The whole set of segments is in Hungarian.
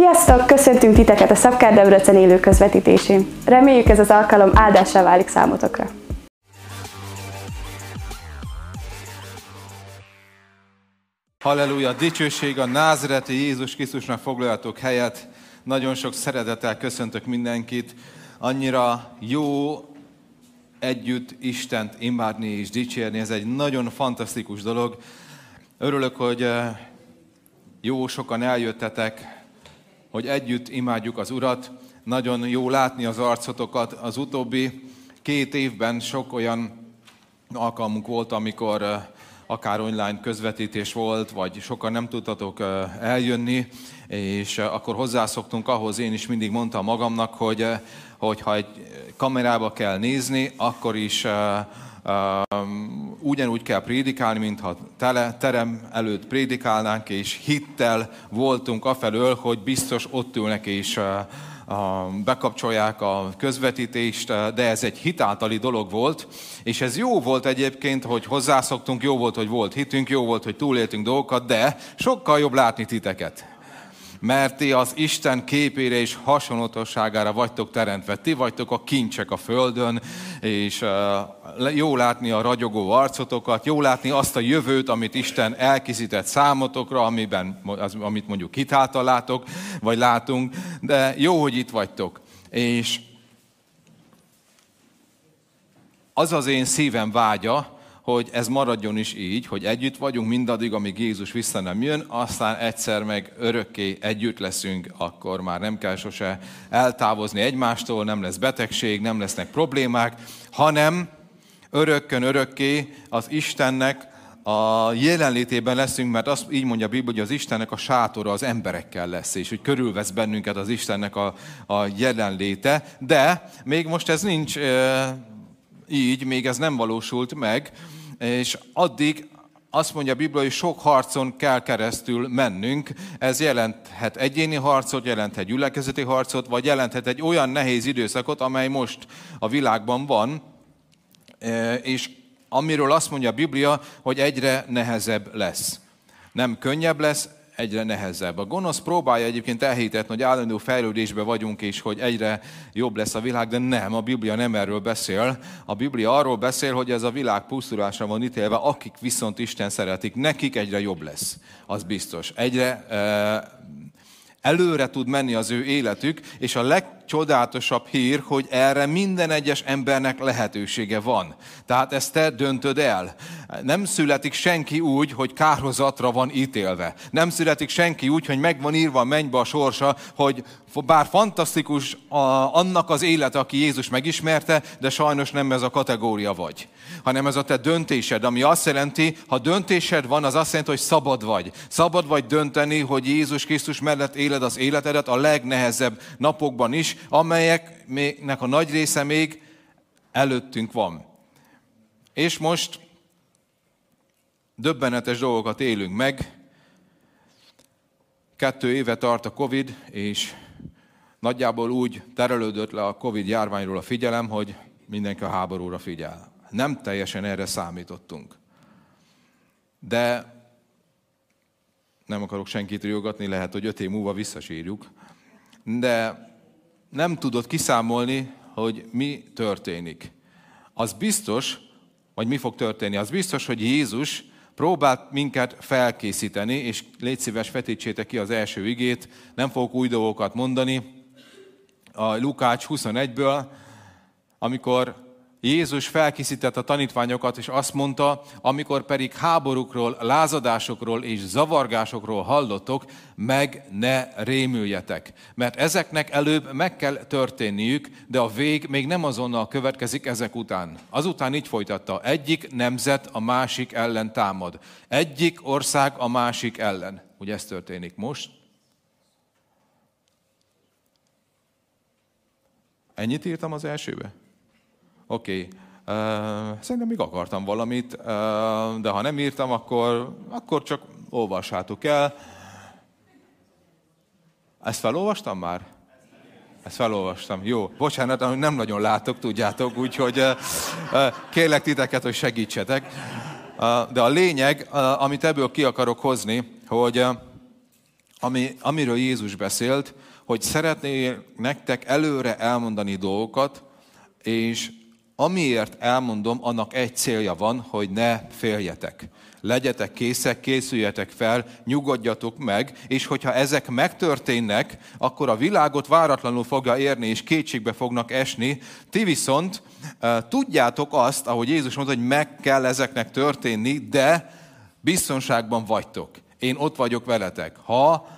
Sziasztok! Köszöntünk titeket a Szabkár Debrecen élő közvetítésén. Reméljük ez az alkalom áldásra válik számotokra. Halleluja! Dicsőség a názereti Jézus Krisztusnak foglaljatok helyet. Nagyon sok szeretettel köszöntök mindenkit. Annyira jó együtt Istent imádni és dicsérni. Ez egy nagyon fantasztikus dolog. Örülök, hogy eh, jó sokan eljöttetek, hogy együtt imádjuk az Urat. Nagyon jó látni az arcotokat. Az utóbbi két évben sok olyan alkalmunk volt, amikor akár online közvetítés volt, vagy sokan nem tudtatok eljönni, és akkor hozzászoktunk ahhoz, én is mindig mondtam magamnak, hogy ha egy kamerába kell nézni, akkor is ugyanúgy kell prédikálni, mintha tele, terem előtt prédikálnánk, és hittel voltunk afelől, hogy biztos ott ülnek és bekapcsolják a közvetítést, de ez egy hitáltali dolog volt, és ez jó volt egyébként, hogy hozzászoktunk, jó volt, hogy volt hitünk, jó volt, hogy túléltünk dolgokat, de sokkal jobb látni titeket mert ti az Isten képére és hasonlótosságára vagytok teremtve. Ti vagytok a kincsek a földön, és jó látni a ragyogó arcotokat, jó látni azt a jövőt, amit Isten elkészített számotokra, amiben, az, amit mondjuk hitáltal látok, vagy látunk, de jó, hogy itt vagytok. És az az én szívem vágya, hogy ez maradjon is így, hogy együtt vagyunk mindaddig, amíg Jézus vissza nem jön, aztán egyszer meg örökké együtt leszünk, akkor már nem kell sose eltávozni egymástól, nem lesz betegség, nem lesznek problémák, hanem örökkön örökké az Istennek a jelenlétében leszünk, mert azt így mondja a Biblia, hogy az Istennek a sátora az emberekkel lesz, és hogy körülvesz bennünket az Istennek a, a jelenléte, de még most ez nincs e, így, még ez nem valósult meg, és addig azt mondja a Biblia, hogy sok harcon kell keresztül mennünk. Ez jelenthet egyéni harcot, jelenthet gyülekezeti harcot, vagy jelenthet egy olyan nehéz időszakot, amely most a világban van, e, és amiről azt mondja a Biblia, hogy egyre nehezebb lesz. Nem könnyebb lesz, egyre nehezebb. A gonosz próbálja egyébként elhitetni, hogy állandó fejlődésben vagyunk, és hogy egyre jobb lesz a világ, de nem, a Biblia nem erről beszél. A Biblia arról beszél, hogy ez a világ pusztulásra van ítélve, akik viszont Isten szeretik, nekik egyre jobb lesz. Az biztos. Egyre uh, előre tud menni az ő életük, és a leg legcsodálatosabb hír, hogy erre minden egyes embernek lehetősége van. Tehát ezt te döntöd el. Nem születik senki úgy, hogy kárhozatra van ítélve. Nem születik senki úgy, hogy meg van írva a mennybe a sorsa, hogy bár fantasztikus a, annak az élet, aki Jézus megismerte, de sajnos nem ez a kategória vagy, hanem ez a te döntésed, ami azt jelenti, ha döntésed van, az azt jelenti, hogy szabad vagy. Szabad vagy dönteni, hogy Jézus Krisztus mellett éled az életedet a legnehezebb napokban is, amelyeknek a nagy része még előttünk van. És most döbbenetes dolgokat élünk meg. Kettő éve tart a Covid, és nagyjából úgy terelődött le a Covid járványról a figyelem, hogy mindenki a háborúra figyel. Nem teljesen erre számítottunk. De nem akarok senkit riogatni, lehet, hogy öt év múlva visszasírjuk. De nem tudod kiszámolni, hogy mi történik. Az biztos, vagy mi fog történni, az biztos, hogy Jézus próbált minket felkészíteni, és légy szíves, vetítsétek ki az első igét, nem fogok új dolgokat mondani. A Lukács 21-ből, amikor Jézus felkészített a tanítványokat, és azt mondta, amikor pedig háborúkról, lázadásokról és zavargásokról hallottok, meg ne rémüljetek. Mert ezeknek előbb meg kell történniük, de a vég még nem azonnal következik ezek után. Azután így folytatta, egyik nemzet a másik ellen támad. Egyik ország a másik ellen. Ugye ez történik most? Ennyit írtam az elsőbe? Oké, okay. szerintem még akartam valamit, de ha nem írtam, akkor, akkor csak olvassátok el. Ezt felolvastam már? Ezt felolvastam. Jó, bocsánat, nem nagyon látok, tudjátok, úgyhogy kérlek titeket, hogy segítsetek. De a lényeg, amit ebből ki akarok hozni, hogy ami, amiről Jézus beszélt, hogy szeretné nektek előre elmondani dolgokat, és amiért elmondom, annak egy célja van, hogy ne féljetek. Legyetek készek, készüljetek fel, nyugodjatok meg, és hogyha ezek megtörténnek, akkor a világot váratlanul fogja érni, és kétségbe fognak esni. Ti viszont tudjátok azt, ahogy Jézus mondta, hogy meg kell ezeknek történni, de biztonságban vagytok. Én ott vagyok veletek. Ha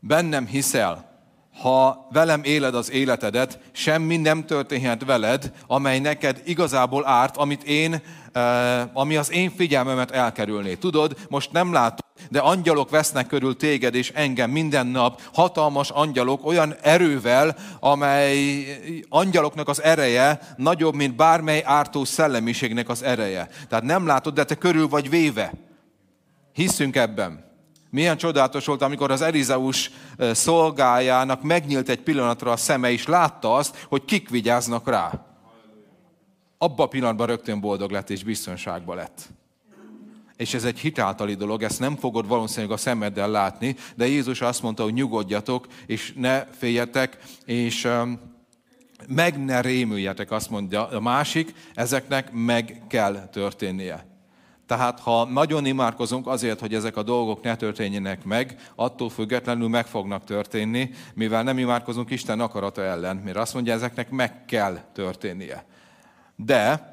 bennem hiszel, ha velem éled az életedet, semmi nem történhet veled, amely neked igazából árt, amit én, ami az én figyelmemet elkerülné. Tudod, most nem látom, de angyalok vesznek körül téged és engem minden nap, hatalmas angyalok olyan erővel, amely angyaloknak az ereje nagyobb, mint bármely ártó szellemiségnek az ereje. Tehát nem látod, de te körül vagy véve. Hiszünk ebben. Milyen csodálatos volt, amikor az Elizeus szolgájának megnyílt egy pillanatra a szeme, és látta azt, hogy kik vigyáznak rá. Abba a pillanatban rögtön boldog lett és biztonságban lett. És ez egy hitáltali dolog, ezt nem fogod valószínűleg a szemeddel látni, de Jézus azt mondta, hogy nyugodjatok, és ne féljetek, és meg ne rémüljetek, azt mondja a másik, ezeknek meg kell történnie. Tehát ha nagyon imádkozunk azért, hogy ezek a dolgok ne történjenek meg, attól függetlenül meg fognak történni, mivel nem imádkozunk Isten akarata ellen, mert azt mondja, ezeknek meg kell történnie. De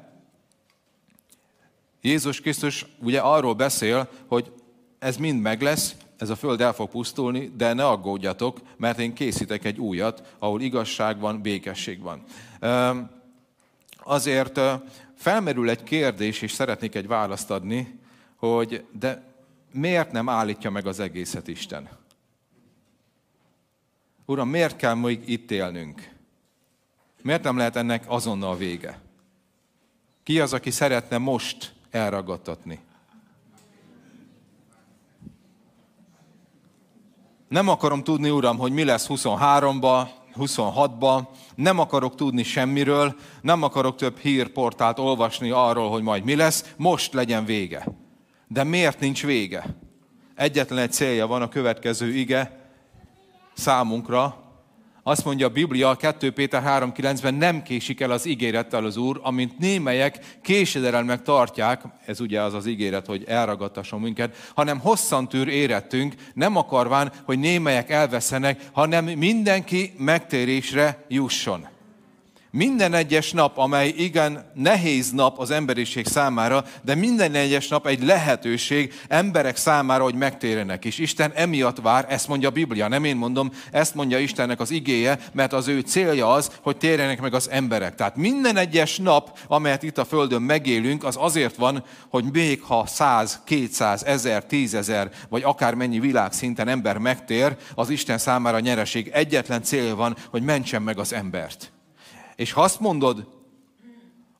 Jézus Krisztus ugye arról beszél, hogy ez mind meg lesz, ez a föld el fog pusztulni, de ne aggódjatok, mert én készítek egy újat, ahol igazság van, békesség van. Azért felmerül egy kérdés, és szeretnék egy választ adni, hogy de miért nem állítja meg az egészet Isten? Uram, miért kell még itt élnünk? Miért nem lehet ennek azonnal vége? Ki az, aki szeretne most elragadtatni? Nem akarom tudni, Uram, hogy mi lesz 23-ba, 26-ban, nem akarok tudni semmiről, nem akarok több hírportált olvasni arról, hogy majd mi lesz, most legyen vége. De miért nincs vége? Egyetlen egy célja van a következő ige számunkra, azt mondja a Biblia 2 Péter 3.9-ben nem késik el az ígérettel az Úr, amint némelyek késedelmek tartják, ez ugye az az ígéret, hogy elragadtasson minket, hanem hosszantűr érettünk, nem akarván, hogy némelyek elveszenek, hanem mindenki megtérésre jusson. Minden egyes nap, amely igen nehéz nap az emberiség számára, de minden egyes nap egy lehetőség emberek számára, hogy megtérjenek. És Isten emiatt vár, ezt mondja a Biblia, nem én mondom, ezt mondja Istennek az igéje, mert az ő célja az, hogy térjenek meg az emberek. Tehát minden egyes nap, amelyet itt a Földön megélünk, az azért van, hogy még ha 100, 200, 1000, 10 vagy akármennyi világszinten ember megtér, az Isten számára nyereség egyetlen cél van, hogy mentsen meg az embert. És ha azt mondod,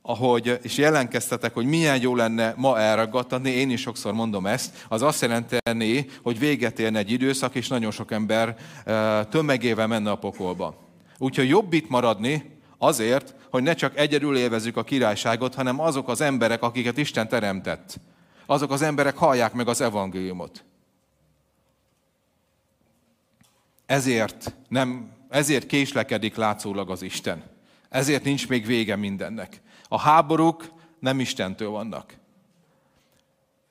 ahogy, és jelenkeztetek, hogy milyen jó lenne ma elragadtatni, én is sokszor mondom ezt, az azt jelenteni, hogy véget érne egy időszak, és nagyon sok ember tömegével menne a pokolba. Úgyhogy jobb itt maradni azért, hogy ne csak egyedül élvezzük a királyságot, hanem azok az emberek, akiket Isten teremtett. Azok az emberek hallják meg az evangéliumot. Ezért, nem, ezért késlekedik látszólag az Isten. Ezért nincs még vége mindennek. A háborúk nem Istentől vannak.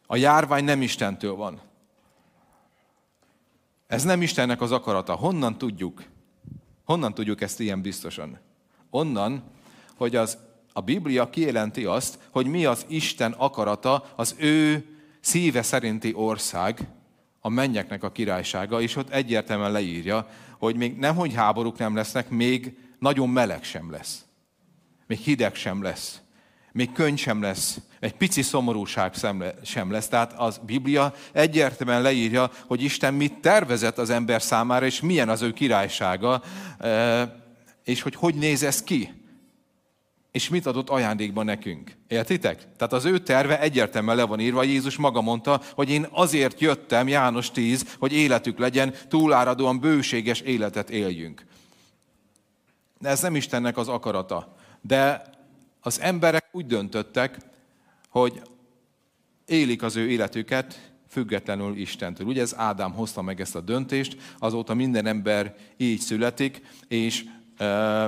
A járvány nem Istentől van. Ez nem Istennek az akarata. Honnan tudjuk? Honnan tudjuk ezt ilyen biztosan? Onnan, hogy az, a Biblia kijelenti azt, hogy mi az Isten akarata, az ő szíve szerinti ország, a mennyeknek a királysága, és ott egyértelműen leírja, hogy még nem, hogy háborúk nem lesznek, még nagyon meleg sem lesz. Még hideg sem lesz. Még könny sem lesz. Egy pici szomorúság sem lesz. Tehát az Biblia egyértelműen leírja, hogy Isten mit tervezett az ember számára, és milyen az ő királysága, e, és hogy hogy néz ez ki. És mit adott ajándékban nekünk. Értitek? Tehát az ő terve egyértelműen le van írva. Jézus maga mondta, hogy én azért jöttem, János 10, hogy életük legyen, túláradóan bőséges életet éljünk. Ez nem Istennek az akarata. De az emberek úgy döntöttek, hogy élik az ő életüket, függetlenül Istentől. Ugye ez Ádám hozta meg ezt a döntést, azóta minden ember így születik, és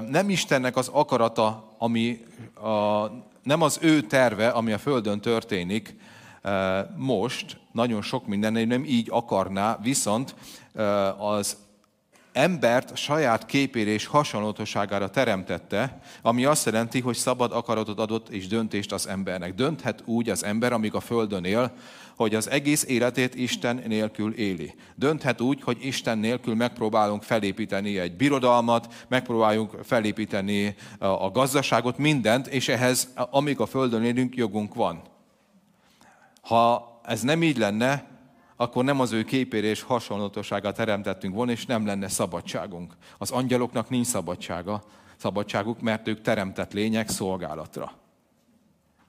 nem Istennek az akarata, ami a, nem az ő terve, ami a Földön történik, most nagyon sok minden nem így akarná, viszont az embert saját képére és hasonlótosságára teremtette, ami azt jelenti, hogy szabad akaratot adott és döntést az embernek. Dönthet úgy az ember, amíg a Földön él, hogy az egész életét Isten nélkül éli. Dönthet úgy, hogy Isten nélkül megpróbálunk felépíteni egy birodalmat, megpróbálunk felépíteni a gazdaságot, mindent, és ehhez, amíg a Földön élünk, jogunk van. Ha ez nem így lenne, akkor nem az ő képére és hasonlótosságát teremtettünk volna, és nem lenne szabadságunk. Az angyaloknak nincs szabadsága, szabadságuk, mert ők teremtett lények szolgálatra.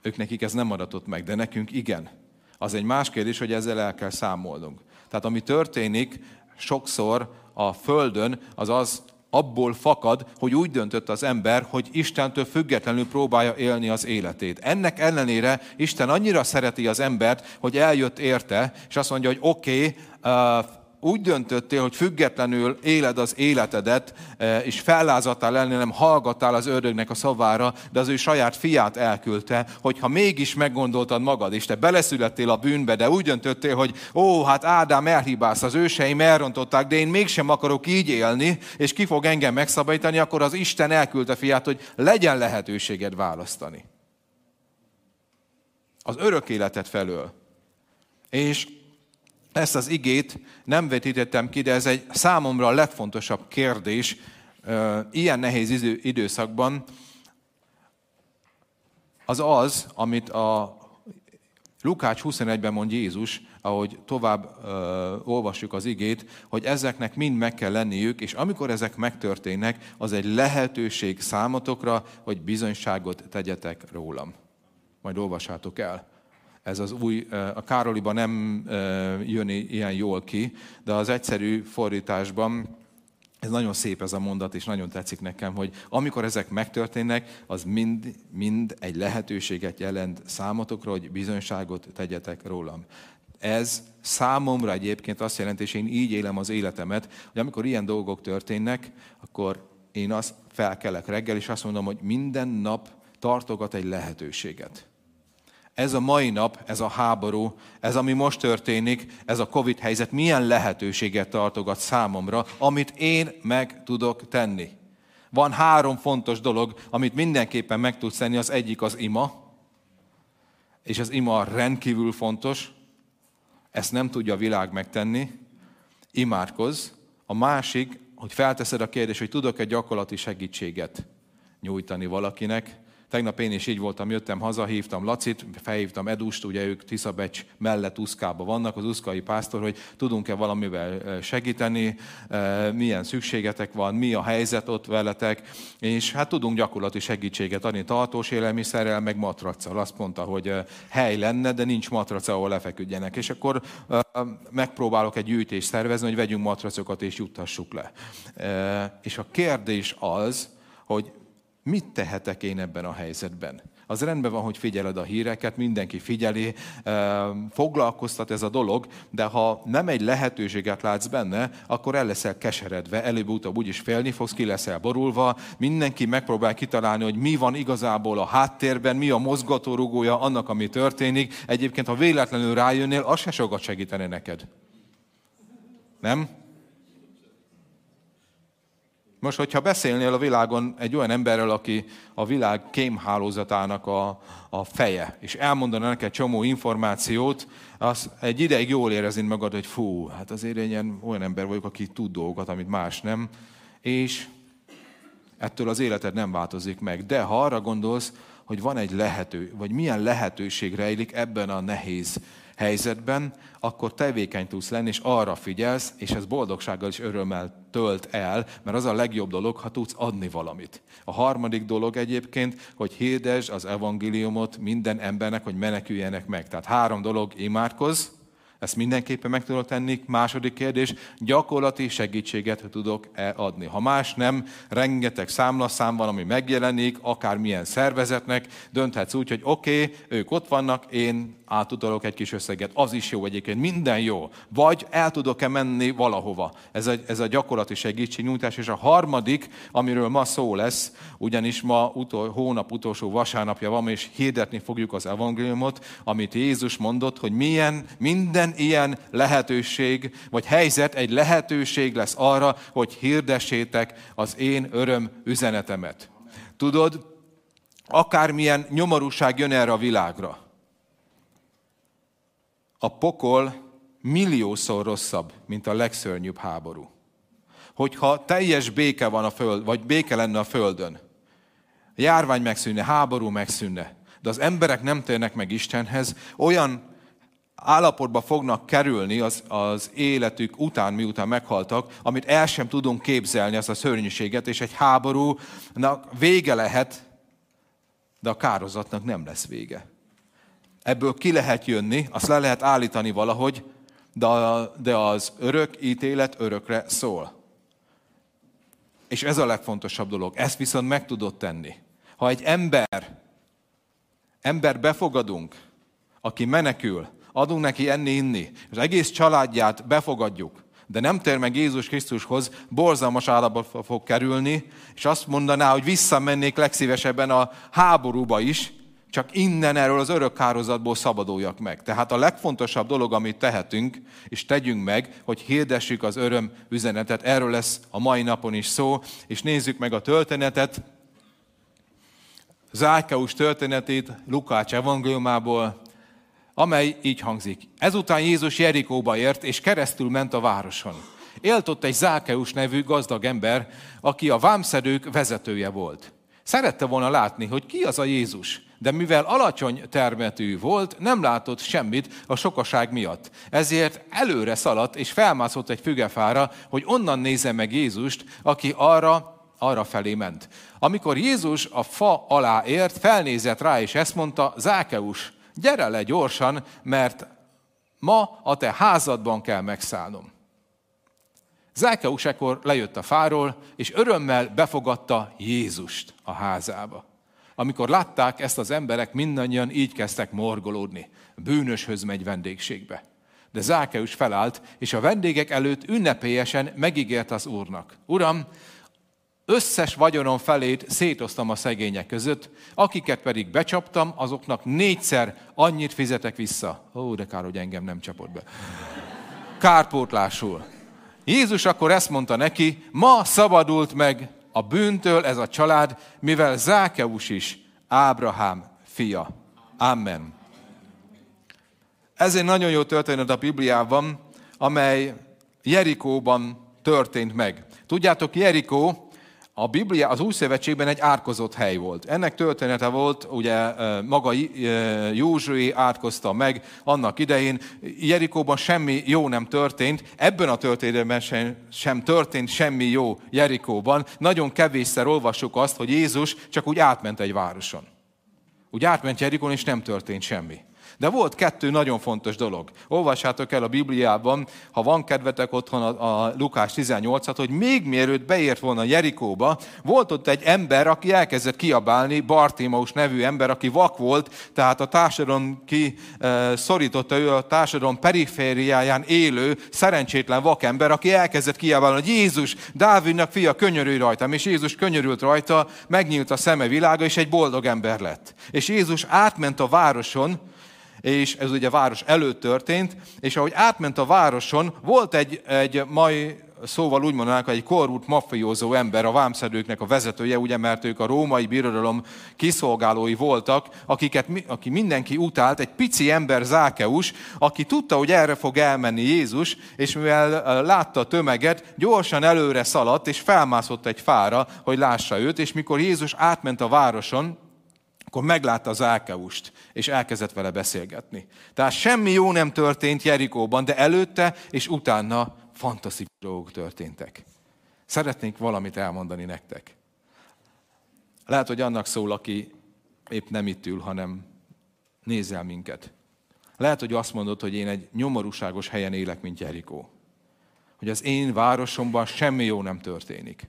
Ők nekik ez nem adatott meg, de nekünk igen. Az egy más kérdés, hogy ezzel el kell számolnunk. Tehát ami történik sokszor a Földön, az az abból fakad, hogy úgy döntött az ember, hogy Istentől függetlenül próbálja élni az életét. Ennek ellenére Isten annyira szereti az embert, hogy eljött érte, és azt mondja, hogy oké, okay, úgy döntöttél, hogy függetlenül éled az életedet, eh, és fellázadtál elni, nem hallgattál az ördögnek a szavára, de az ő saját fiát elküldte, hogyha mégis meggondoltad magad, és te beleszülettél a bűnbe, de úgy döntöttél, hogy ó, hát Ádám elhibász, az őseim elrontották, de én mégsem akarok így élni, és ki fog engem megszabadítani, akkor az Isten elküldte fiát, hogy legyen lehetőséged választani. Az örök életet felől. És ezt az igét nem vetítettem ki, de ez egy számomra a legfontosabb kérdés ilyen nehéz időszakban, az az, amit a Lukács 21-ben mond Jézus, ahogy tovább ö, olvassuk az igét, hogy ezeknek mind meg kell lenniük, és amikor ezek megtörténnek, az egy lehetőség számotokra, hogy bizonyságot tegyetek rólam. Majd olvassátok el ez az új, a Károliban nem jön ilyen jól ki, de az egyszerű fordításban ez nagyon szép ez a mondat, és nagyon tetszik nekem, hogy amikor ezek megtörténnek, az mind, mind egy lehetőséget jelent számotokra, hogy bizonyságot tegyetek rólam. Ez számomra egyébként azt jelenti, és én így élem az életemet, hogy amikor ilyen dolgok történnek, akkor én azt felkelek reggel, és azt mondom, hogy minden nap tartogat egy lehetőséget ez a mai nap, ez a háború, ez ami most történik, ez a Covid helyzet milyen lehetőséget tartogat számomra, amit én meg tudok tenni. Van három fontos dolog, amit mindenképpen meg tudsz tenni. Az egyik az ima, és az ima rendkívül fontos, ezt nem tudja a világ megtenni. Imádkozz. A másik, hogy felteszed a kérdést, hogy tudok-e gyakorlati segítséget nyújtani valakinek, Tegnap én is így voltam, jöttem haza, hívtam Lacit, felhívtam Edust, ugye ők Tiszabecs mellett Uszkába vannak, az uszkai pásztor, hogy tudunk-e valamivel segíteni, milyen szükségetek van, mi a helyzet ott veletek, és hát tudunk gyakorlati segítséget adni tartós élelmiszerrel, meg matraccal. Azt mondta, hogy hely lenne, de nincs matraca, ahol lefeküdjenek. És akkor megpróbálok egy gyűjtést szervezni, hogy vegyünk matracokat és juttassuk le. És a kérdés az, hogy Mit tehetek én ebben a helyzetben? Az rendben van, hogy figyeled a híreket, mindenki figyeli, foglalkoztat ez a dolog, de ha nem egy lehetőséget látsz benne, akkor el leszel keseredve, előbb-utóbb úgyis félni fogsz, ki leszel borulva, mindenki megpróbál kitalálni, hogy mi van igazából a háttérben, mi a mozgatórugója annak, ami történik. Egyébként, ha véletlenül rájönnél, az se sokat segítene neked. Nem? Most, hogyha beszélnél a világon egy olyan emberrel, aki a világ kémhálózatának a, a feje, és elmondaná neked csomó információt, az egy ideig jól érezni magad, hogy fú, hát azért ilyen, olyan ember vagyok, aki tud dolgokat, amit más nem, és ettől az életed nem változik meg. De ha arra gondolsz, hogy van egy lehető, vagy milyen lehetőség rejlik ebben a nehéz helyzetben, akkor tevékeny tudsz lenni, és arra figyelsz, és ez boldogsággal és örömmel tölt el, mert az a legjobb dolog, ha tudsz adni valamit. A harmadik dolog egyébként, hogy hirdesd az evangéliumot minden embernek, hogy meneküljenek meg. Tehát három dolog, imádkozz, Ezt mindenképpen meg tudok tenni. Második kérdés, gyakorlati segítséget tudok-e adni? Ha más nem, rengeteg számlaszám van, ami megjelenik, akármilyen szervezetnek, dönthetsz úgy, hogy oké, okay, ők ott vannak, én átutalok egy kis összeget, az is jó egyébként, minden jó. Vagy el tudok-e menni valahova. Ez a, ez a gyakorlati segítségnyújtás. És a harmadik, amiről ma szó lesz, ugyanis ma utol, hónap utolsó vasárnapja van, és hirdetni fogjuk az evangéliumot, amit Jézus mondott, hogy milyen, minden ilyen lehetőség, vagy helyzet egy lehetőség lesz arra, hogy hirdessétek az én öröm üzenetemet. Tudod, akármilyen nyomorúság jön erre a világra, a pokol milliószor rosszabb, mint a legszörnyűbb háború. Hogyha teljes béke van a föld, vagy béke lenne a földön, járvány megszűnne, háború megszűnne, de az emberek nem térnek meg Istenhez, olyan állapotba fognak kerülni az, az életük után, miután meghaltak, amit el sem tudunk képzelni, ezt a szörnyűséget, és egy háborúnak vége lehet, de a kározatnak nem lesz vége ebből ki lehet jönni, azt le lehet állítani valahogy, de, de az örök ítélet örökre szól. És ez a legfontosabb dolog. Ezt viszont meg tudod tenni. Ha egy ember, ember befogadunk, aki menekül, adunk neki enni, inni, és egész családját befogadjuk, de nem tér meg Jézus Krisztushoz, borzalmas állapotba fog kerülni, és azt mondaná, hogy visszamennék legszívesebben a háborúba is, csak innen erről az örök kározatból szabaduljak meg. Tehát a legfontosabb dolog, amit tehetünk, és tegyünk meg, hogy hirdessük az öröm üzenetet. Erről lesz a mai napon is szó, és nézzük meg a történetet. Zákeus történetét Lukács evangéliumából, amely így hangzik. Ezután Jézus Jerikóba ért, és keresztül ment a városon. Élt ott egy Zákeus nevű gazdag ember, aki a vámszedők vezetője volt. Szerette volna látni, hogy ki az a Jézus, de mivel alacsony termetű volt, nem látott semmit a sokaság miatt. Ezért előre szaladt és felmászott egy fügefára, hogy onnan nézze meg Jézust, aki arra, arra felé ment. Amikor Jézus a fa alá ért, felnézett rá, és ezt mondta, Zákeus, gyere le gyorsan, mert ma a te házadban kell megszállnom. Zákeus ekkor lejött a fáról, és örömmel befogadta Jézust a házába. Amikor látták ezt az emberek, mindannyian így kezdtek morgolódni. Bűnöshöz megy vendégségbe. De Zákeus felállt, és a vendégek előtt ünnepélyesen megígért az Úrnak. Uram, összes vagyonom felét szétoztam a szegények között, akiket pedig becsaptam, azoknak négyszer annyit fizetek vissza. Ó, de kár, hogy engem nem csapott be. Kárpótlásul. Jézus akkor ezt mondta neki, ma szabadult meg a bűntől ez a család, mivel Zákeus is Ábrahám fia. Amen. Ez egy nagyon jó történet a Bibliában, amely Jerikóban történt meg. Tudjátok, Jerikó a Biblia az Új Szövetségben egy átkozott hely volt. Ennek története volt, ugye maga Józsué átkozta meg annak idején. Jerikóban semmi jó nem történt, ebben a történetben sem, sem történt semmi jó Jerikóban. Nagyon kevésszer olvassuk azt, hogy Jézus csak úgy átment egy városon. Úgy átment Jerikon, és nem történt semmi. De volt kettő nagyon fontos dolog. Olvassátok el a Bibliában, ha van kedvetek otthon a, a Lukás 18-at, hogy még mielőtt beért volna Jerikóba, volt ott egy ember, aki elkezdett kiabálni, Bartimaus nevű ember, aki vak volt, tehát a társadalom ki e, szorította ő a társadalom perifériáján élő, szerencsétlen vakember, aki elkezdett kiabálni, hogy Jézus, Dávidnak fia, könyörülj rajtam, és Jézus könyörült rajta, megnyílt a szeme világa, és egy boldog ember lett. És Jézus átment a városon, és ez ugye a város előtt történt, és ahogy átment a városon, volt egy, egy mai szóval úgy mondanánk, egy korrupt mafiózó ember, a vámszedőknek a vezetője, ugye, mert ők a római birodalom kiszolgálói voltak, akiket, aki mindenki utált, egy pici ember Zákeus, aki tudta, hogy erre fog elmenni Jézus, és mivel látta a tömeget, gyorsan előre szaladt, és felmászott egy fára, hogy lássa őt, és mikor Jézus átment a városon, akkor meglátta az Ákeust, és elkezdett vele beszélgetni. Tehát semmi jó nem történt Jerikóban, de előtte és utána fantasztikus dolgok történtek. Szeretnék valamit elmondani nektek. Lehet, hogy annak szól, aki épp nem itt ül, hanem nézel minket. Lehet, hogy azt mondod, hogy én egy nyomorúságos helyen élek, mint Jerikó. Hogy az én városomban semmi jó nem történik.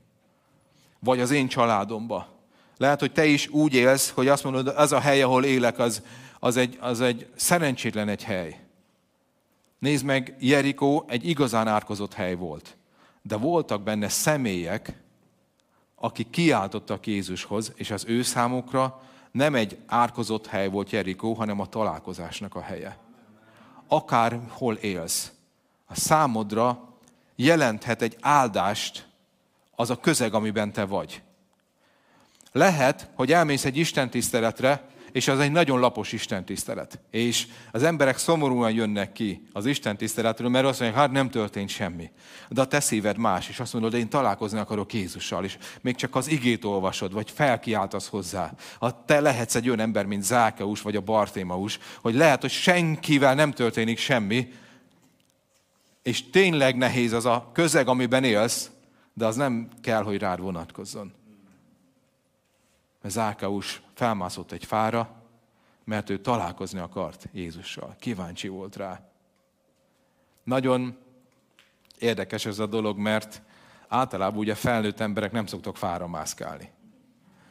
Vagy az én családomban. Lehet, hogy te is úgy élsz, hogy azt mondod, az a hely, ahol élek, az, az, egy, az egy szerencsétlen egy hely. Nézd meg, Jerikó egy igazán árkozott hely volt. De voltak benne személyek, akik kiáltottak Jézushoz, és az ő számukra nem egy árkozott hely volt Jerikó, hanem a találkozásnak a helye. Akárhol élsz, a számodra jelenthet egy áldást az a közeg, amiben te vagy. Lehet, hogy elmész egy Isten tiszteletre, és az egy nagyon lapos Isten tisztelet. És az emberek szomorúan jönnek ki az Isten tiszteletről, mert azt mondják, hát nem történt semmi. De a te szíved más, és azt mondod, én találkozni akarok Jézussal, és még csak az igét olvasod, vagy felkiáltasz hozzá. Ha te lehetsz egy olyan ember, mint Zákeus, vagy a Bartémaus, hogy lehet, hogy senkivel nem történik semmi, és tényleg nehéz az a közeg, amiben élsz, de az nem kell, hogy rád vonatkozzon. Mert Zákeus felmászott egy fára, mert ő találkozni akart Jézussal. Kíváncsi volt rá. Nagyon érdekes ez a dolog, mert általában ugye felnőtt emberek nem szoktak fára mászkálni.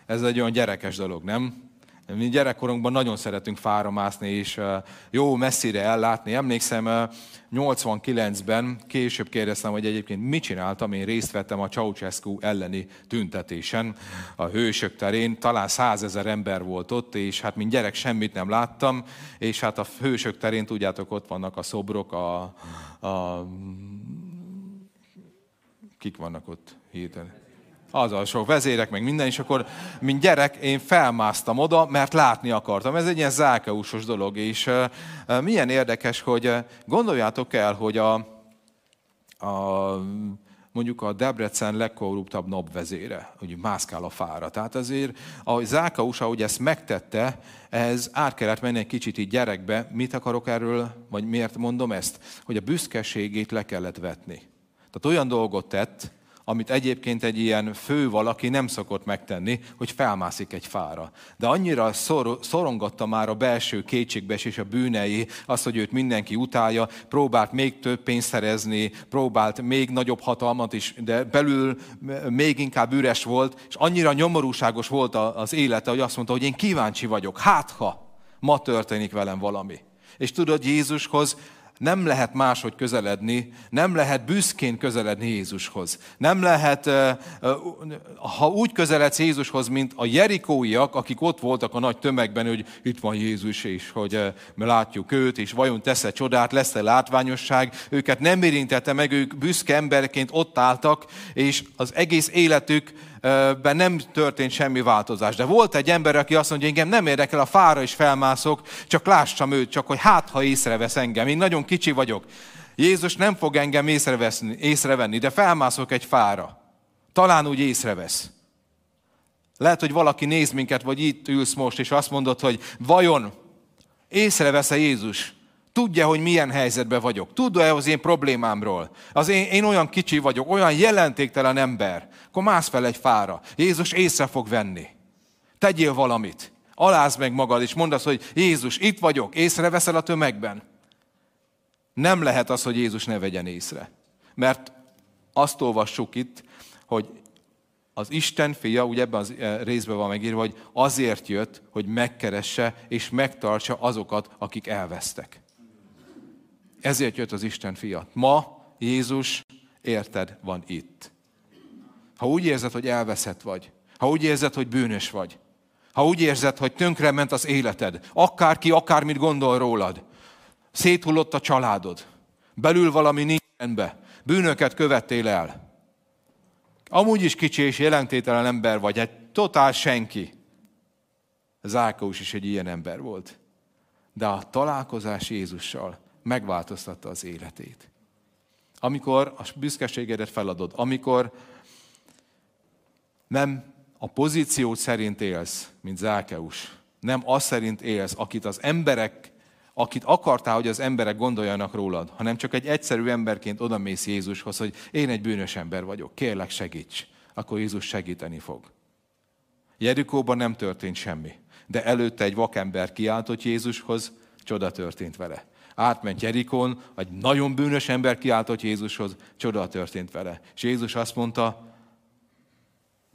Ez egy olyan gyerekes dolog, nem? Mi gyerekkorunkban nagyon szeretünk fára mászni, és jó messzire ellátni. Emlékszem, 89-ben később kérdeztem, hogy egyébként mit csináltam, én részt vettem a Ceausescu elleni tüntetésen a Hősök terén, talán százezer ember volt ott, és hát mint gyerek semmit nem láttam, és hát a Hősök terén, tudjátok, ott vannak a szobrok, a, a kik vannak ott hirtelen? Az sok vezérek, meg minden, és akkor, mint gyerek, én felmásztam oda, mert látni akartam. Ez egy ilyen zákeusos dolog, és milyen érdekes, hogy gondoljátok el, hogy a, a mondjuk a Debrecen legkorruptabb napvezére, hogy mászkál a fára. Tehát azért a Zákaus, ahogy ezt megtette, ez át kellett menni egy kicsit így gyerekbe. Mit akarok erről, vagy miért mondom ezt? Hogy a büszkeségét le kellett vetni. Tehát olyan dolgot tett, amit egyébként egy ilyen fő valaki nem szokott megtenni, hogy felmászik egy fára. De annyira szor, szorongatta már a belső kétségbeesés a bűnei, az, hogy őt mindenki utálja, próbált még több pénzt szerezni, próbált még nagyobb hatalmat is, de belül még inkább üres volt, és annyira nyomorúságos volt az élete, hogy azt mondta, hogy én kíváncsi vagyok, hát ha ma történik velem valami. És tudod, Jézushoz nem lehet máshogy közeledni, nem lehet büszkén közeledni Jézushoz. Nem lehet, ha úgy közeledsz Jézushoz, mint a jerikóiak, akik ott voltak a nagy tömegben, hogy itt van Jézus, és hogy mi látjuk őt, és vajon tesz-e csodát, lesz-e látványosság, őket nem érintette meg, ők büszke emberként ott álltak, és az egész életük ben nem történt semmi változás. De volt egy ember, aki azt mondja, engem nem érdekel, a fára is felmászok, csak lássam őt, csak hogy hát, ha észrevesz engem. Én nagyon kicsi vagyok. Jézus nem fog engem észrevenni, de felmászok egy fára. Talán úgy észrevesz. Lehet, hogy valaki néz minket, vagy itt ülsz most, és azt mondod, hogy vajon észrevesz-e Jézus, Tudja, hogy milyen helyzetben vagyok. Tudja-e az én problémámról? Az én, én olyan kicsi vagyok, olyan jelentéktelen ember. Akkor mász fel egy fára. Jézus észre fog venni. Tegyél valamit. Alázd meg magad, és mondd azt, hogy Jézus, itt vagyok, észreveszel a tömegben. Nem lehet az, hogy Jézus ne vegyen észre. Mert azt olvassuk itt, hogy az Isten fia, ugye ebben az eh, részben van megírva, hogy azért jött, hogy megkeresse és megtartsa azokat, akik elvesztek. Ezért jött az Isten fiat. Ma Jézus érted van itt. Ha úgy érzed, hogy elveszett vagy, ha úgy érzed, hogy bűnös vagy, ha úgy érzed, hogy tönkrement az életed, akárki akármit gondol rólad, széthullott a családod, belül valami nincs rendben, bűnöket követtél el, amúgy is kicsi és jelentételen ember vagy, egy totál senki. Zákaus is egy ilyen ember volt. De a találkozás Jézussal megváltoztatta az életét. Amikor a büszkeségedet feladod, amikor nem a pozíció szerint élsz, mint Zákeus, nem az szerint élsz, akit az emberek, akit akartál, hogy az emberek gondoljanak rólad, hanem csak egy egyszerű emberként odamész Jézushoz, hogy én egy bűnös ember vagyok, kérlek segíts, akkor Jézus segíteni fog. Jerikóban nem történt semmi, de előtte egy vakember kiáltott Jézushoz, csoda történt vele. Átment Jerikon, egy nagyon bűnös ember kiáltott Jézushoz, csoda történt vele. És Jézus azt mondta,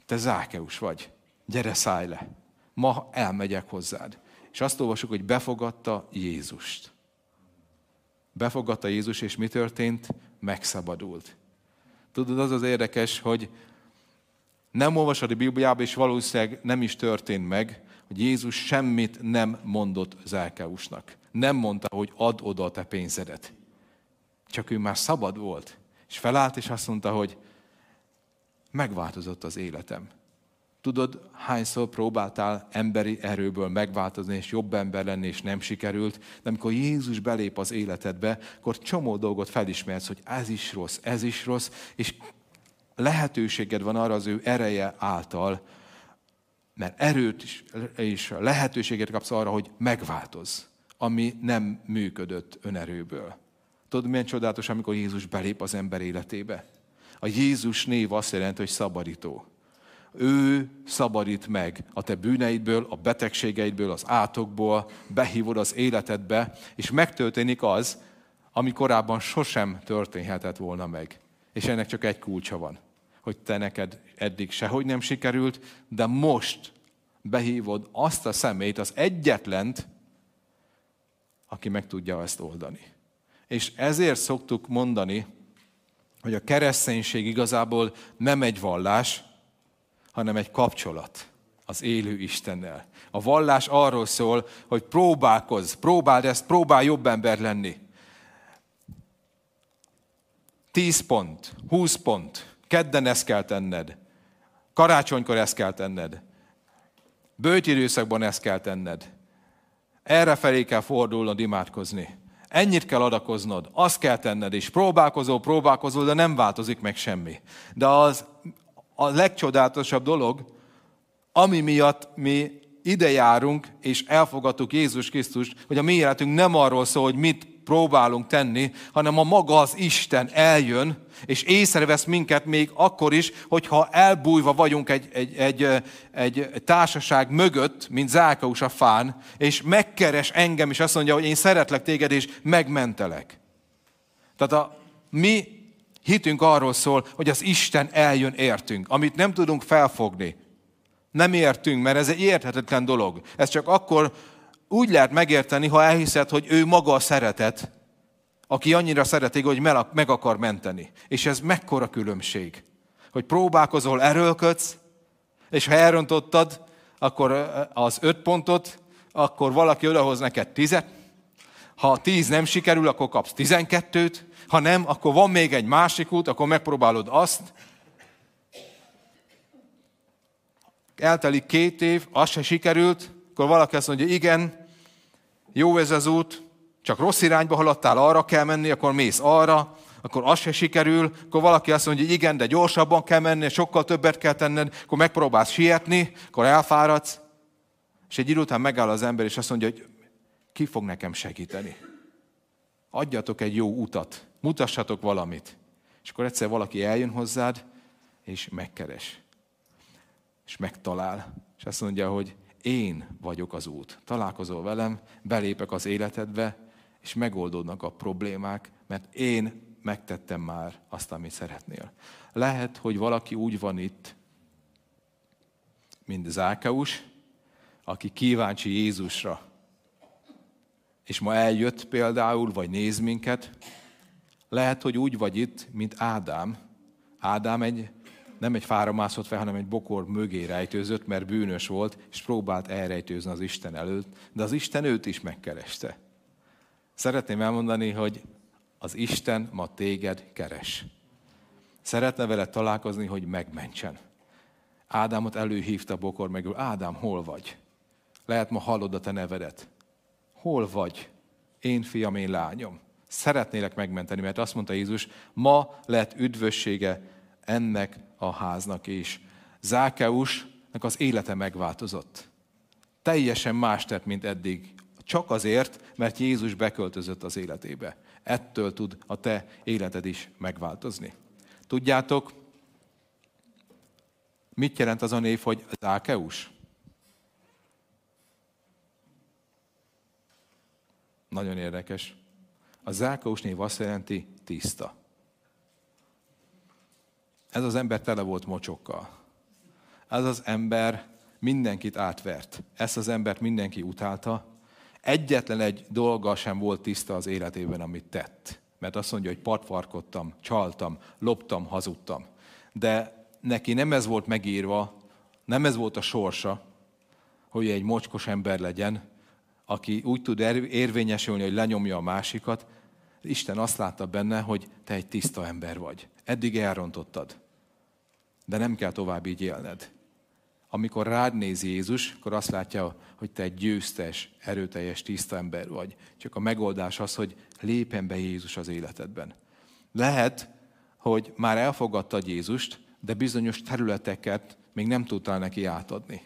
te Zákeus vagy, gyere szállj le, ma elmegyek hozzád. És azt olvasjuk, hogy befogadta Jézust. Befogadta Jézus, és mi történt? Megszabadult. Tudod, az az érdekes, hogy nem olvasod a Bibliába, és valószínűleg nem is történt meg, hogy Jézus semmit nem mondott Zákeusnak. Nem mondta, hogy add oda a te pénzedet. Csak ő már szabad volt. És felállt, és azt mondta, hogy megváltozott az életem. Tudod, hányszor próbáltál emberi erőből megváltozni, és jobb ember lenni, és nem sikerült, de amikor Jézus belép az életedbe, akkor csomó dolgot felismersz, hogy ez is rossz, ez is rossz, és lehetőséged van arra az ő ereje által, mert erőt is, és lehetőséget kapsz arra, hogy megváltoz, ami nem működött önerőből. Tudod, milyen csodálatos, amikor Jézus belép az ember életébe? A Jézus név azt jelenti, hogy szabadító. Ő szabadít meg a te bűneidből, a betegségeidből, az átokból, behívod az életedbe, és megtörténik az, ami korábban sosem történhetett volna meg. És ennek csak egy kulcsa van, hogy te neked eddig sehogy nem sikerült, de most behívod azt a szemét, az egyetlent, aki meg tudja ezt oldani. És ezért szoktuk mondani, hogy a kereszténység igazából nem egy vallás, hanem egy kapcsolat az élő Istennel. A vallás arról szól, hogy próbálkozz, próbáld ezt, próbálj jobb ember lenni. 10 pont, 20 pont, kedden ezt kell tenned, karácsonykor ezt kell tenned, bőtidőszakban ezt kell tenned. Erre felé kell fordulnod, imádkozni. Ennyit kell adakoznod, azt kell tenned, és próbálkozol, próbálkozol, de nem változik meg semmi. De az a legcsodálatosabb dolog, ami miatt mi ide járunk, és elfogadtuk Jézus Krisztust, hogy a mi életünk nem arról szól, hogy mit próbálunk tenni, hanem a maga az Isten eljön, és észrevesz minket még akkor is, hogyha elbújva vagyunk egy, egy, egy, egy társaság mögött, mint Zákaus a fán, és megkeres engem, és azt mondja, hogy én szeretlek téged, és megmentelek. Tehát a mi hitünk arról szól, hogy az Isten eljön értünk, amit nem tudunk felfogni. Nem értünk, mert ez egy érthetetlen dolog. Ez csak akkor úgy lehet megérteni, ha elhiszed, hogy ő maga a szeretet, aki annyira szereti, hogy meg akar menteni. És ez mekkora különbség. Hogy próbálkozol, erőlködsz, és ha elrontottad, akkor az öt pontot, akkor valaki odahoz neked tizet. Ha tíz nem sikerül, akkor kapsz tizenkettőt. Ha nem, akkor van még egy másik út, akkor megpróbálod azt. Eltelik két év, az se sikerült, akkor valaki azt mondja, igen, jó ez az út, csak rossz irányba haladtál, arra kell menni, akkor mész arra, akkor az se sikerül, akkor valaki azt mondja, hogy igen, de gyorsabban kell menni, sokkal többet kell tenned, akkor megpróbálsz sietni, akkor elfáradsz, és egy idő után megáll az ember, és azt mondja, hogy ki fog nekem segíteni. Adjatok egy jó utat, mutassatok valamit. És akkor egyszer valaki eljön hozzád, és megkeres. És megtalál. És azt mondja, hogy én vagyok az út. Találkozol velem, belépek az életedbe, és megoldódnak a problémák, mert én megtettem már azt, amit szeretnél. Lehet, hogy valaki úgy van itt, mint Zákeus, aki kíváncsi Jézusra, és ma eljött például, vagy néz minket, lehet, hogy úgy vagy itt, mint Ádám. Ádám egy nem egy fára mászott fel, hanem egy bokor mögé rejtőzött, mert bűnös volt, és próbált elrejtőzni az Isten előtt, de az Isten őt is megkereste. Szeretném elmondani, hogy az Isten ma téged keres. Szeretne vele találkozni, hogy megmentsen. Ádámot előhívta bokor megül. Ádám, hol vagy? Lehet ma hallod a te nevedet. Hol vagy? Én fiam, én lányom. Szeretnélek megmenteni, mert azt mondta Jézus, ma lett üdvössége ennek a háznak is. Zákeusnak az élete megváltozott. Teljesen más tett, mint eddig. Csak azért, mert Jézus beköltözött az életébe. Ettől tud a te életed is megváltozni. Tudjátok, mit jelent az a név, hogy Zákeus? Nagyon érdekes. A Zákaus név azt jelenti tiszta. Ez az ember tele volt mocsokkal. Ez az ember mindenkit átvert. Ezt az embert mindenki utálta. Egyetlen egy dolga sem volt tiszta az életében, amit tett. Mert azt mondja, hogy patvarkodtam, csaltam, loptam, hazudtam. De neki nem ez volt megírva, nem ez volt a sorsa, hogy egy mocskos ember legyen, aki úgy tud érvényesülni, hogy lenyomja a másikat. Isten azt látta benne, hogy te egy tiszta ember vagy. Eddig elrontottad. De nem kell tovább így élned. Amikor rád néz Jézus, akkor azt látja, hogy te egy győztes, erőteljes, tiszta ember vagy. Csak a megoldás az, hogy lépjen be Jézus az életedben. Lehet, hogy már elfogadtad Jézust, de bizonyos területeket még nem tudtál neki átadni.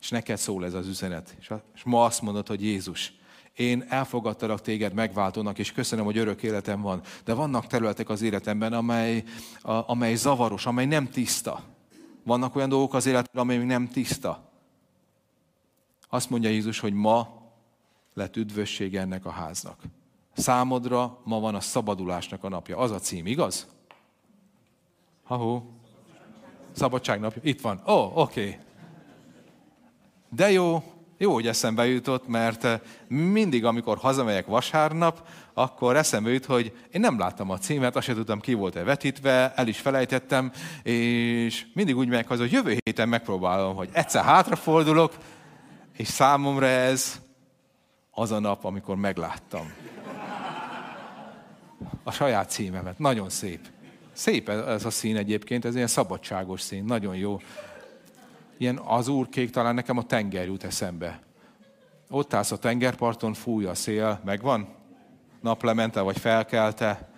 És neked szól ez az üzenet. És ma azt mondod, hogy Jézus, én elfogadtalak téged megváltónak, és köszönöm, hogy örök életem van. De vannak területek az életemben, amely, a, amely zavaros, amely nem tiszta. Vannak olyan dolgok az életben, amely nem tiszta. Azt mondja Jézus, hogy ma lett üdvösség ennek a háznak. Számodra ma van a szabadulásnak a napja. Az a cím, igaz? Ha-hó. Szabadságnapja. Itt van. Ó, oh, oké. Okay. De jó, jó, hogy eszembe jutott, mert eh, mindig, amikor hazamegyek vasárnap, akkor eszembe jut, hogy én nem láttam a címet, azt sem tudtam, ki volt-e vetítve, el is felejtettem, és mindig úgy megyek haza, hogy jövő héten megpróbálom, hogy egyszer hátrafordulok, és számomra ez az a nap, amikor megláttam. A saját címemet. Nagyon szép. Szép ez a szín egyébként, ez ilyen szabadságos szín, nagyon jó ilyen az kék, talán nekem a tenger jut eszembe. Ott állsz a tengerparton, fúj a szél, megvan? Naplemente vagy felkelte.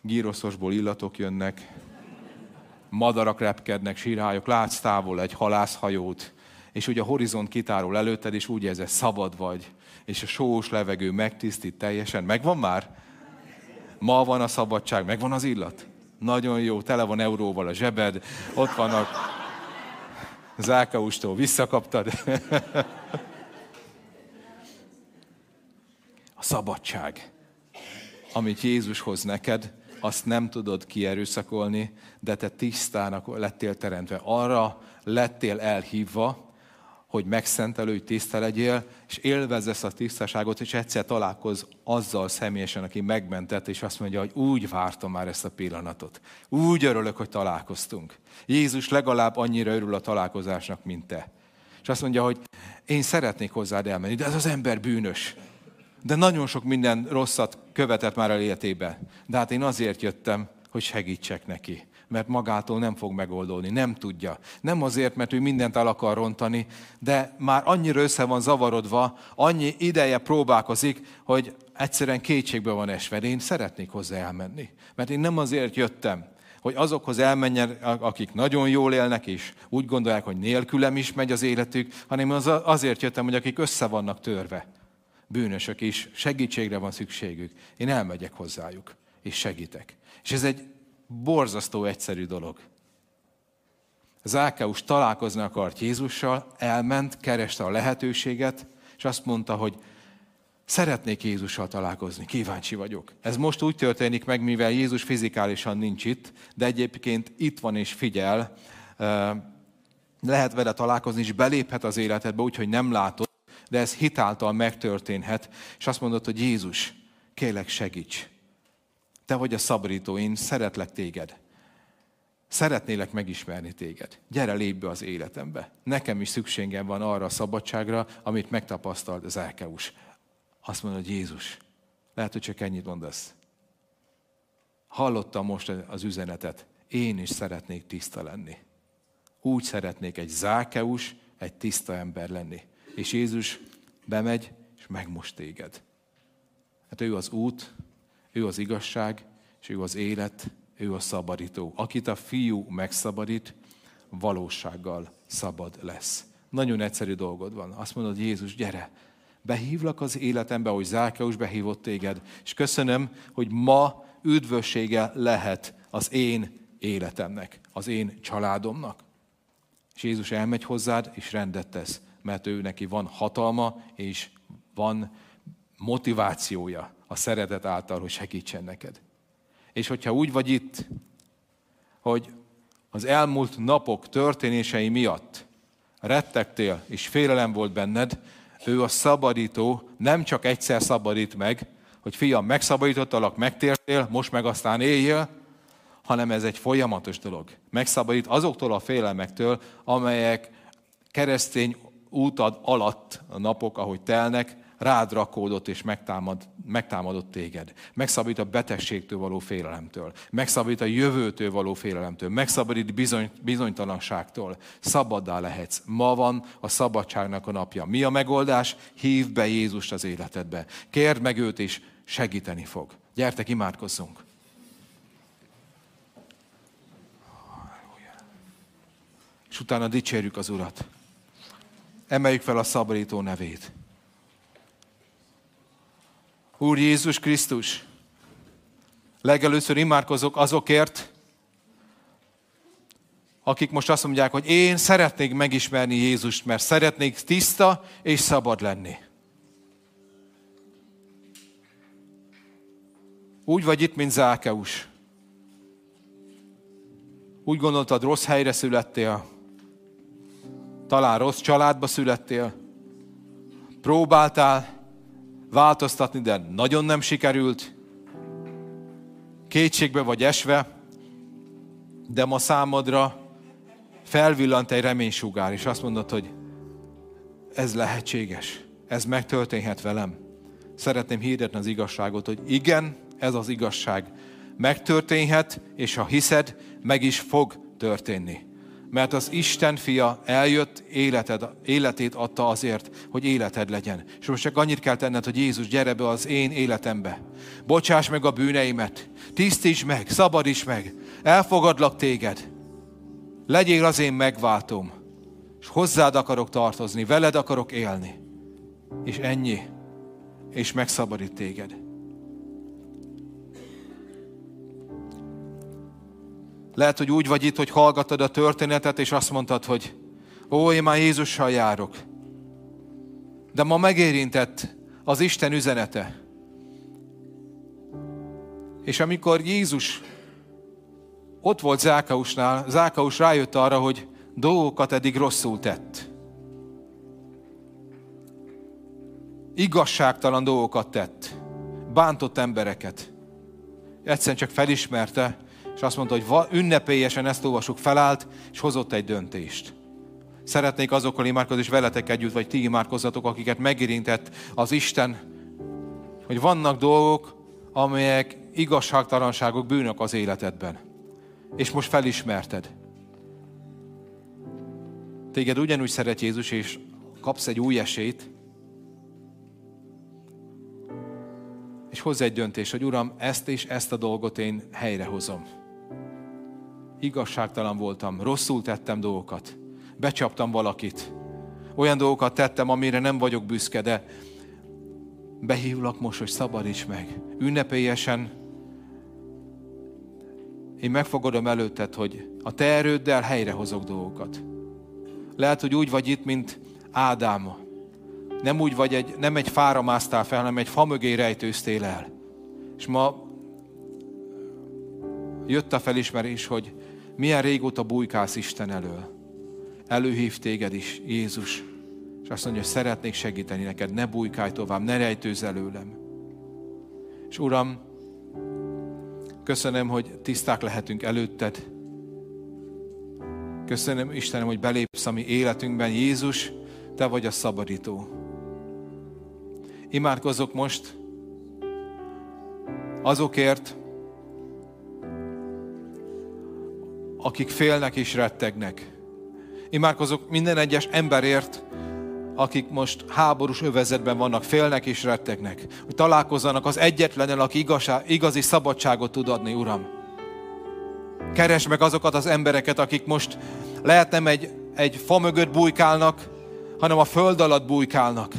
Gíroszosból illatok jönnek, madarak repkednek, sírhályok, látsz távol egy halászhajót, és ugye a horizont kitárul előtted, és úgy érzed, szabad vagy, és a sós levegő megtisztít teljesen. Megvan már? Ma van a szabadság, megvan az illat? Nagyon jó, tele van euróval a zsebed, ott vannak Zákaustól visszakaptad. A szabadság, amit Jézus hoz neked, azt nem tudod kierőszakolni, de te tisztának lettél teremtve. Arra lettél elhívva, hogy megszentelő, hogy tiszta legyél, és élvezz ezt a tisztaságot, és egyszer találkoz azzal személyesen, aki megmentett, és azt mondja, hogy úgy vártam már ezt a pillanatot. Úgy örülök, hogy találkoztunk. Jézus legalább annyira örül a találkozásnak, mint te. És azt mondja, hogy én szeretnék hozzád elmenni, de ez az ember bűnös. De nagyon sok minden rosszat követett már a életébe. De hát én azért jöttem, hogy segítsek neki mert magától nem fog megoldódni, nem tudja. Nem azért, mert ő mindent el akar rontani, de már annyira össze van zavarodva, annyi ideje próbálkozik, hogy egyszerűen kétségbe van esve. Én szeretnék hozzá elmenni. Mert én nem azért jöttem, hogy azokhoz elmenjen, akik nagyon jól élnek, és úgy gondolják, hogy nélkülem is megy az életük, hanem azért jöttem, hogy akik össze vannak törve, bűnösök is, segítségre van szükségük. Én elmegyek hozzájuk, és segítek. És ez egy borzasztó egyszerű dolog. Zákeus találkozni akart Jézussal, elment, kereste a lehetőséget, és azt mondta, hogy szeretnék Jézussal találkozni, kíváncsi vagyok. Ez most úgy történik meg, mivel Jézus fizikálisan nincs itt, de egyébként itt van és figyel, lehet vele találkozni, és beléphet az életedbe, úgyhogy nem látod, de ez hitáltal megtörténhet, és azt mondod, hogy Jézus, kélek segíts. Te vagy a szabadító, én szeretlek téged. Szeretnélek megismerni téged. Gyere, lépj be az életembe. Nekem is szükségem van arra a szabadságra, amit megtapasztalt az Elkeus. Azt mondod, Jézus, lehet, hogy csak ennyit mondasz. Hallottam most az üzenetet. Én is szeretnék tiszta lenni. Úgy szeretnék egy Zákeus, egy tiszta ember lenni. És Jézus bemegy, és megmos téged. Hát ő az út, ő az igazság, és ő az élet, ő a szabadító. Akit a fiú megszabadít, valósággal szabad lesz. Nagyon egyszerű dolgod van. Azt mondod, Jézus, gyere, behívlak az életembe, hogy Zákeus behívott téged, és köszönöm, hogy ma üdvössége lehet az én életemnek, az én családomnak. És Jézus elmegy hozzád, és rendet tesz. mert ő neki van hatalma, és van motivációja a szeretet által, hogy segítsen neked. És hogyha úgy vagy itt, hogy az elmúlt napok történései miatt rettegtél, és félelem volt benned, ő a szabadító nem csak egyszer szabadít meg, hogy fiam, megszabadítottalak, megtértél, most meg aztán éljél, hanem ez egy folyamatos dolog. Megszabadít azoktól a félelmektől, amelyek keresztény útad alatt a napok, ahogy telnek, rád rakódott és megtámad, megtámadott téged. Megszabadít a betegségtől való félelemtől. Megszabadít a jövőtől való félelemtől. Megszabadít bizony, bizonytalanságtól. Szabaddá lehetsz. Ma van a szabadságnak a napja. Mi a megoldás? Hívd be Jézust az életedbe. Kérd meg őt, és segíteni fog. Gyertek, imádkozzunk! És utána dicsérjük az Urat. Emeljük fel a szabadító nevét. Úr Jézus Krisztus, legelőször imádkozok azokért, akik most azt mondják, hogy én szeretnék megismerni Jézust, mert szeretnék tiszta és szabad lenni. Úgy vagy itt, mint Zákeus. Úgy gondoltad, rossz helyre születtél. Talán rossz családba születtél. Próbáltál változtatni, de nagyon nem sikerült. Kétségbe vagy esve, de ma számodra felvillant egy reménysugár, és azt mondod, hogy ez lehetséges, ez megtörténhet velem. Szeretném hirdetni az igazságot, hogy igen, ez az igazság. Megtörténhet, és ha hiszed, meg is fog történni. Mert az Isten fia eljött, életed, életét adta azért, hogy életed legyen. És most csak annyit kell tenned, hogy Jézus, gyere be az én életembe. Bocsáss meg a bűneimet. Tisztíts meg, szabadíts meg. Elfogadlak téged. Legyél az én megváltom. És hozzád akarok tartozni, veled akarok élni. És ennyi. És megszabadít téged. Lehet, hogy úgy vagy itt, hogy hallgatod a történetet, és azt mondtad, hogy ó, én már Jézussal járok. De ma megérintett az Isten üzenete. És amikor Jézus ott volt Zákausnál, Zákaus rájött arra, hogy dolgokat eddig rosszul tett. Igazságtalan dolgokat tett. Bántott embereket. Egyszerűen csak felismerte, és azt mondta, hogy ünnepélyesen ezt olvasuk, felállt, és hozott egy döntést. Szeretnék azokkal imádkozni, és veletek együtt, vagy ti imádkozzatok, akiket megérintett az Isten, hogy vannak dolgok, amelyek igazságtalanságok, bűnök az életedben. És most felismerted. Téged ugyanúgy szeret Jézus, és kapsz egy új esélyt, és hozz egy döntés, hogy Uram, ezt és ezt a dolgot én helyrehozom igazságtalan voltam, rosszul tettem dolgokat, becsaptam valakit, olyan dolgokat tettem, amire nem vagyok büszke, de behívlak most, hogy szabadíts meg. Ünnepélyesen én megfogadom előtted, hogy a te erőddel helyrehozok dolgokat. Lehet, hogy úgy vagy itt, mint Ádám. Nem úgy vagy, egy, nem egy fára másztál fel, hanem egy fa mögé rejtőztél el. És ma jött a felismerés, hogy milyen régóta bujkálsz Isten elől. Előhív téged is Jézus, és azt mondja, hogy szeretnék segíteni neked, ne bujkálj tovább, ne rejtőz előlem. És Uram, köszönöm, hogy tiszták lehetünk előtted. Köszönöm, Istenem, hogy belépsz a mi életünkben. Jézus, Te vagy a szabadító. Imádkozok most azokért, akik félnek és rettegnek. Imádkozok minden egyes emberért, akik most háborús övezetben vannak, félnek és rettegnek. Hogy találkozzanak az egyetlenel, aki igazság, igazi szabadságot tud adni, Uram. Keresd meg azokat az embereket, akik most lehet nem egy, egy fa mögött bujkálnak, hanem a föld alatt bujkálnak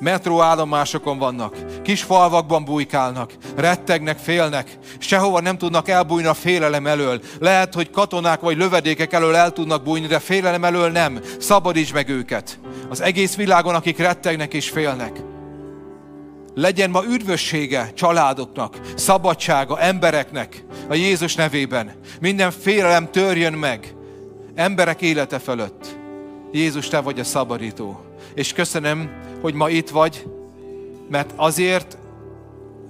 metróállomásokon vannak, kis falvakban bujkálnak, rettegnek, félnek, sehova nem tudnak elbújni a félelem elől. Lehet, hogy katonák vagy lövedékek elől el tudnak bújni, de félelem elől nem. Szabadíts meg őket. az egész világon, akik rettegnek és félnek. Legyen ma üdvössége családoknak, szabadsága embereknek a Jézus nevében. Minden félelem törjön meg emberek élete fölött. Jézus, Te vagy a szabadító. És köszönöm, hogy ma itt vagy, mert azért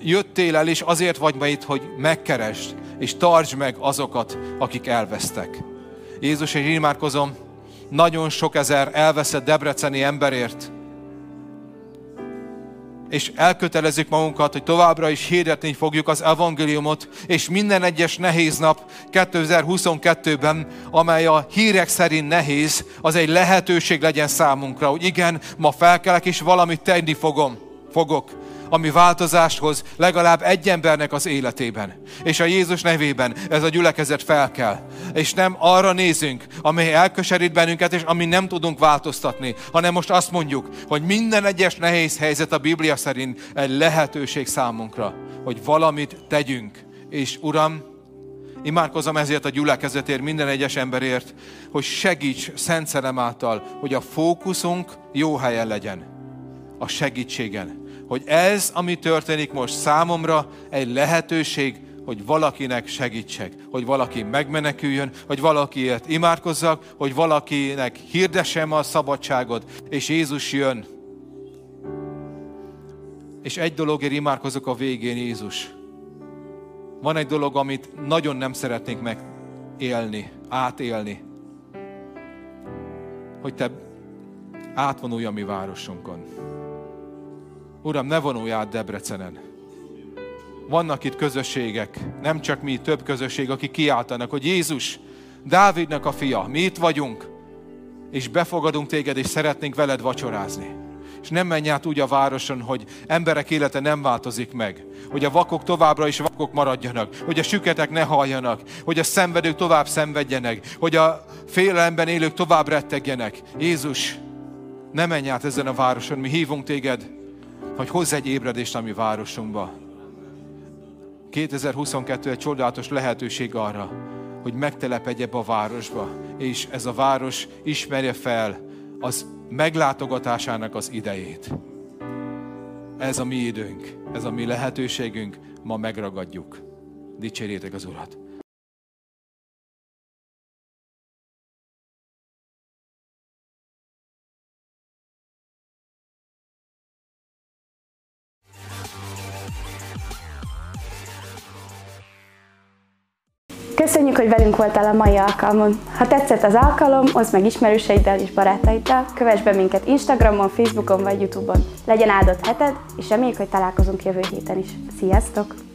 jöttél el, és azért vagy ma itt, hogy megkeresd, és tartsd meg azokat, akik elvesztek. Jézus, én imádkozom, nagyon sok ezer elveszett debreceni emberért, és elkötelezzük magunkat, hogy továbbra is hirdetni fogjuk az evangéliumot, és minden egyes nehéz nap 2022-ben, amely a hírek szerint nehéz, az egy lehetőség legyen számunkra, hogy igen, ma felkelek, és valamit tenni fogom, fogok ami változást hoz legalább egy embernek az életében. És a Jézus nevében ez a gyülekezet felkel. És nem arra nézünk, amely elköserít bennünket, és ami nem tudunk változtatni, hanem most azt mondjuk, hogy minden egyes nehéz helyzet a Biblia szerint egy lehetőség számunkra, hogy valamit tegyünk. És Uram, Imádkozom ezért a gyülekezetért, minden egyes emberért, hogy segíts Szent Szelem által, hogy a fókuszunk jó helyen legyen. A segítségen hogy ez, ami történik most számomra, egy lehetőség, hogy valakinek segítsek, hogy valaki megmeneküljön, hogy valakiért imádkozzak, hogy valakinek hirdessem a szabadságot, és Jézus jön. És egy dologért imádkozok a végén, Jézus. Van egy dolog, amit nagyon nem szeretnénk megélni, átélni. Hogy Te átvonulj a mi városunkon. Uram, ne vonulj át Debrecenen. Vannak itt közösségek, nem csak mi, több közösség, akik kiáltanak, hogy Jézus, Dávidnak a fia, mi itt vagyunk, és befogadunk téged, és szeretnénk veled vacsorázni. És nem menj át úgy a városon, hogy emberek élete nem változik meg. Hogy a vakok továbbra is vakok maradjanak. Hogy a süketek ne halljanak. Hogy a szenvedők tovább szenvedjenek. Hogy a félelemben élők tovább rettegjenek. Jézus, ne menj át ezen a városon, mi hívunk téged, hogy hozz egy ébredést a mi városunkba. 2022 egy csodálatos lehetőség arra, hogy megtelepedj ebbe a városba, és ez a város ismerje fel az meglátogatásának az idejét. Ez a mi időnk, ez a mi lehetőségünk, ma megragadjuk. Dicsérjétek az Urat! Köszönjük, hogy velünk voltál a mai alkalmon. Ha tetszett az alkalom, oszd meg ismerőseiddel és barátaiddal, kövess be minket Instagramon, Facebookon vagy Youtube-on. Legyen áldott heted, és reméljük, hogy találkozunk jövő héten is. Sziasztok!